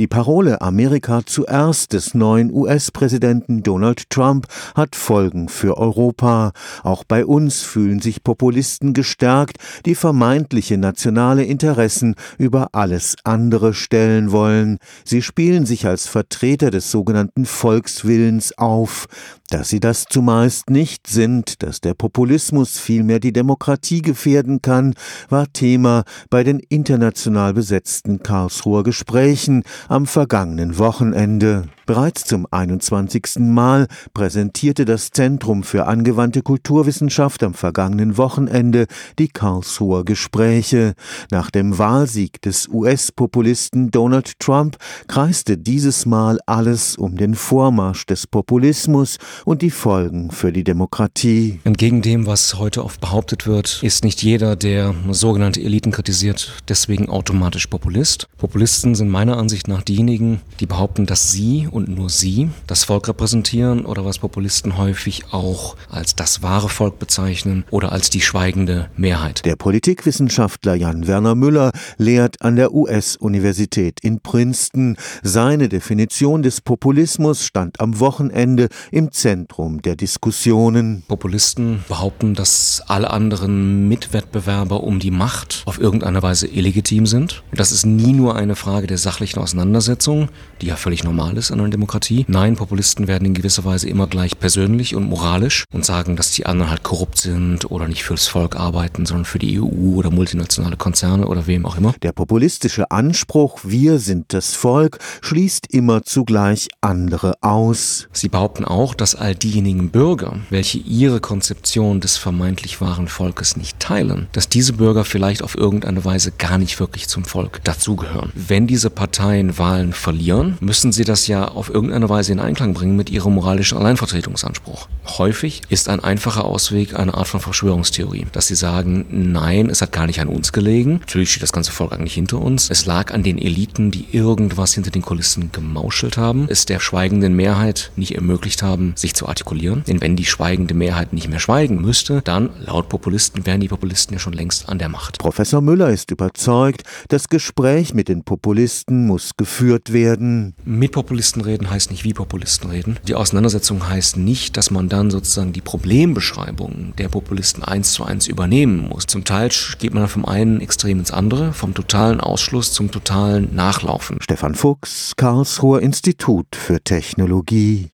Die Parole Amerika zuerst des neuen US-Präsidenten Donald Trump hat Folgen für Europa. Auch bei uns fühlen sich Populisten gestärkt, die vermeintliche nationale Interessen über alles andere stellen wollen. Sie spielen sich als Vertreter des sogenannten Volkswillens auf. Dass sie das zumeist nicht sind, dass der Populismus vielmehr die Demokratie gefährden kann, war Thema bei den international besetzten Karlsruher Gesprächen am vergangenen Wochenende. Bereits zum 21. Mal präsentierte das Zentrum für angewandte Kulturwissenschaft am vergangenen Wochenende die Karlsruher Gespräche. Nach dem Wahlsieg des US-Populisten Donald Trump kreiste dieses Mal alles um den Vormarsch des Populismus und die Folgen für die Demokratie. Entgegen dem, was heute oft behauptet wird, ist nicht jeder, der sogenannte Eliten kritisiert, deswegen automatisch Populist. Populisten sind meiner Ansicht nach diejenigen, die behaupten, dass sie und nur sie das Volk repräsentieren oder was Populisten häufig auch als das wahre Volk bezeichnen oder als die schweigende Mehrheit. Der Politikwissenschaftler Jan Werner Müller lehrt an der US-Universität in Princeton. Seine Definition des Populismus stand am Wochenende im Zentrum der Diskussionen. Populisten behaupten, dass alle anderen Mitwettbewerber um die Macht auf irgendeine Weise illegitim sind. Das ist nie nur eine Frage der sachlichen Auseinandersetzung, die ja völlig normal ist an einer Demokratie. Nein, Populisten werden in gewisser Weise immer gleich persönlich und moralisch und sagen, dass die anderen halt korrupt sind oder nicht fürs Volk arbeiten, sondern für die EU oder multinationale Konzerne oder wem auch immer. Der populistische Anspruch, wir sind das Volk, schließt immer zugleich andere aus. Sie behaupten auch, dass all diejenigen Bürger, welche ihre Konzeption des vermeintlich wahren Volkes nicht teilen, dass diese Bürger vielleicht auf irgendeine Weise gar nicht wirklich zum Volk dazugehören. Wenn diese Parteien Wahlen verlieren, müssen sie das ja auf irgendeine Weise in Einklang bringen mit ihrem moralischen Alleinvertretungsanspruch. Häufig ist ein einfacher Ausweg eine Art von Verschwörungstheorie, dass sie sagen, nein, es hat gar nicht an uns gelegen. Natürlich steht das ganze Volk eigentlich hinter uns. Es lag an den Eliten, die irgendwas hinter den Kulissen gemauschelt haben, es der schweigenden Mehrheit nicht ermöglicht haben, sich zu artikulieren. Denn wenn die schweigende Mehrheit nicht mehr schweigen müsste, dann, laut Populisten, wären die Populisten ja schon längst an der Macht. Professor Müller ist überzeugt, das Gespräch mit den Populisten muss geführt werden. Mit Populisten reden heißt nicht wie Populisten reden. Die Auseinandersetzung heißt nicht, dass man dann sozusagen die Problembeschreibung der Populisten eins zu eins übernehmen muss. Zum Teil geht man vom einen Extrem ins andere, vom totalen Ausschluss zum totalen Nachlaufen. Stefan Fuchs, Karlsruher Institut für Technologie.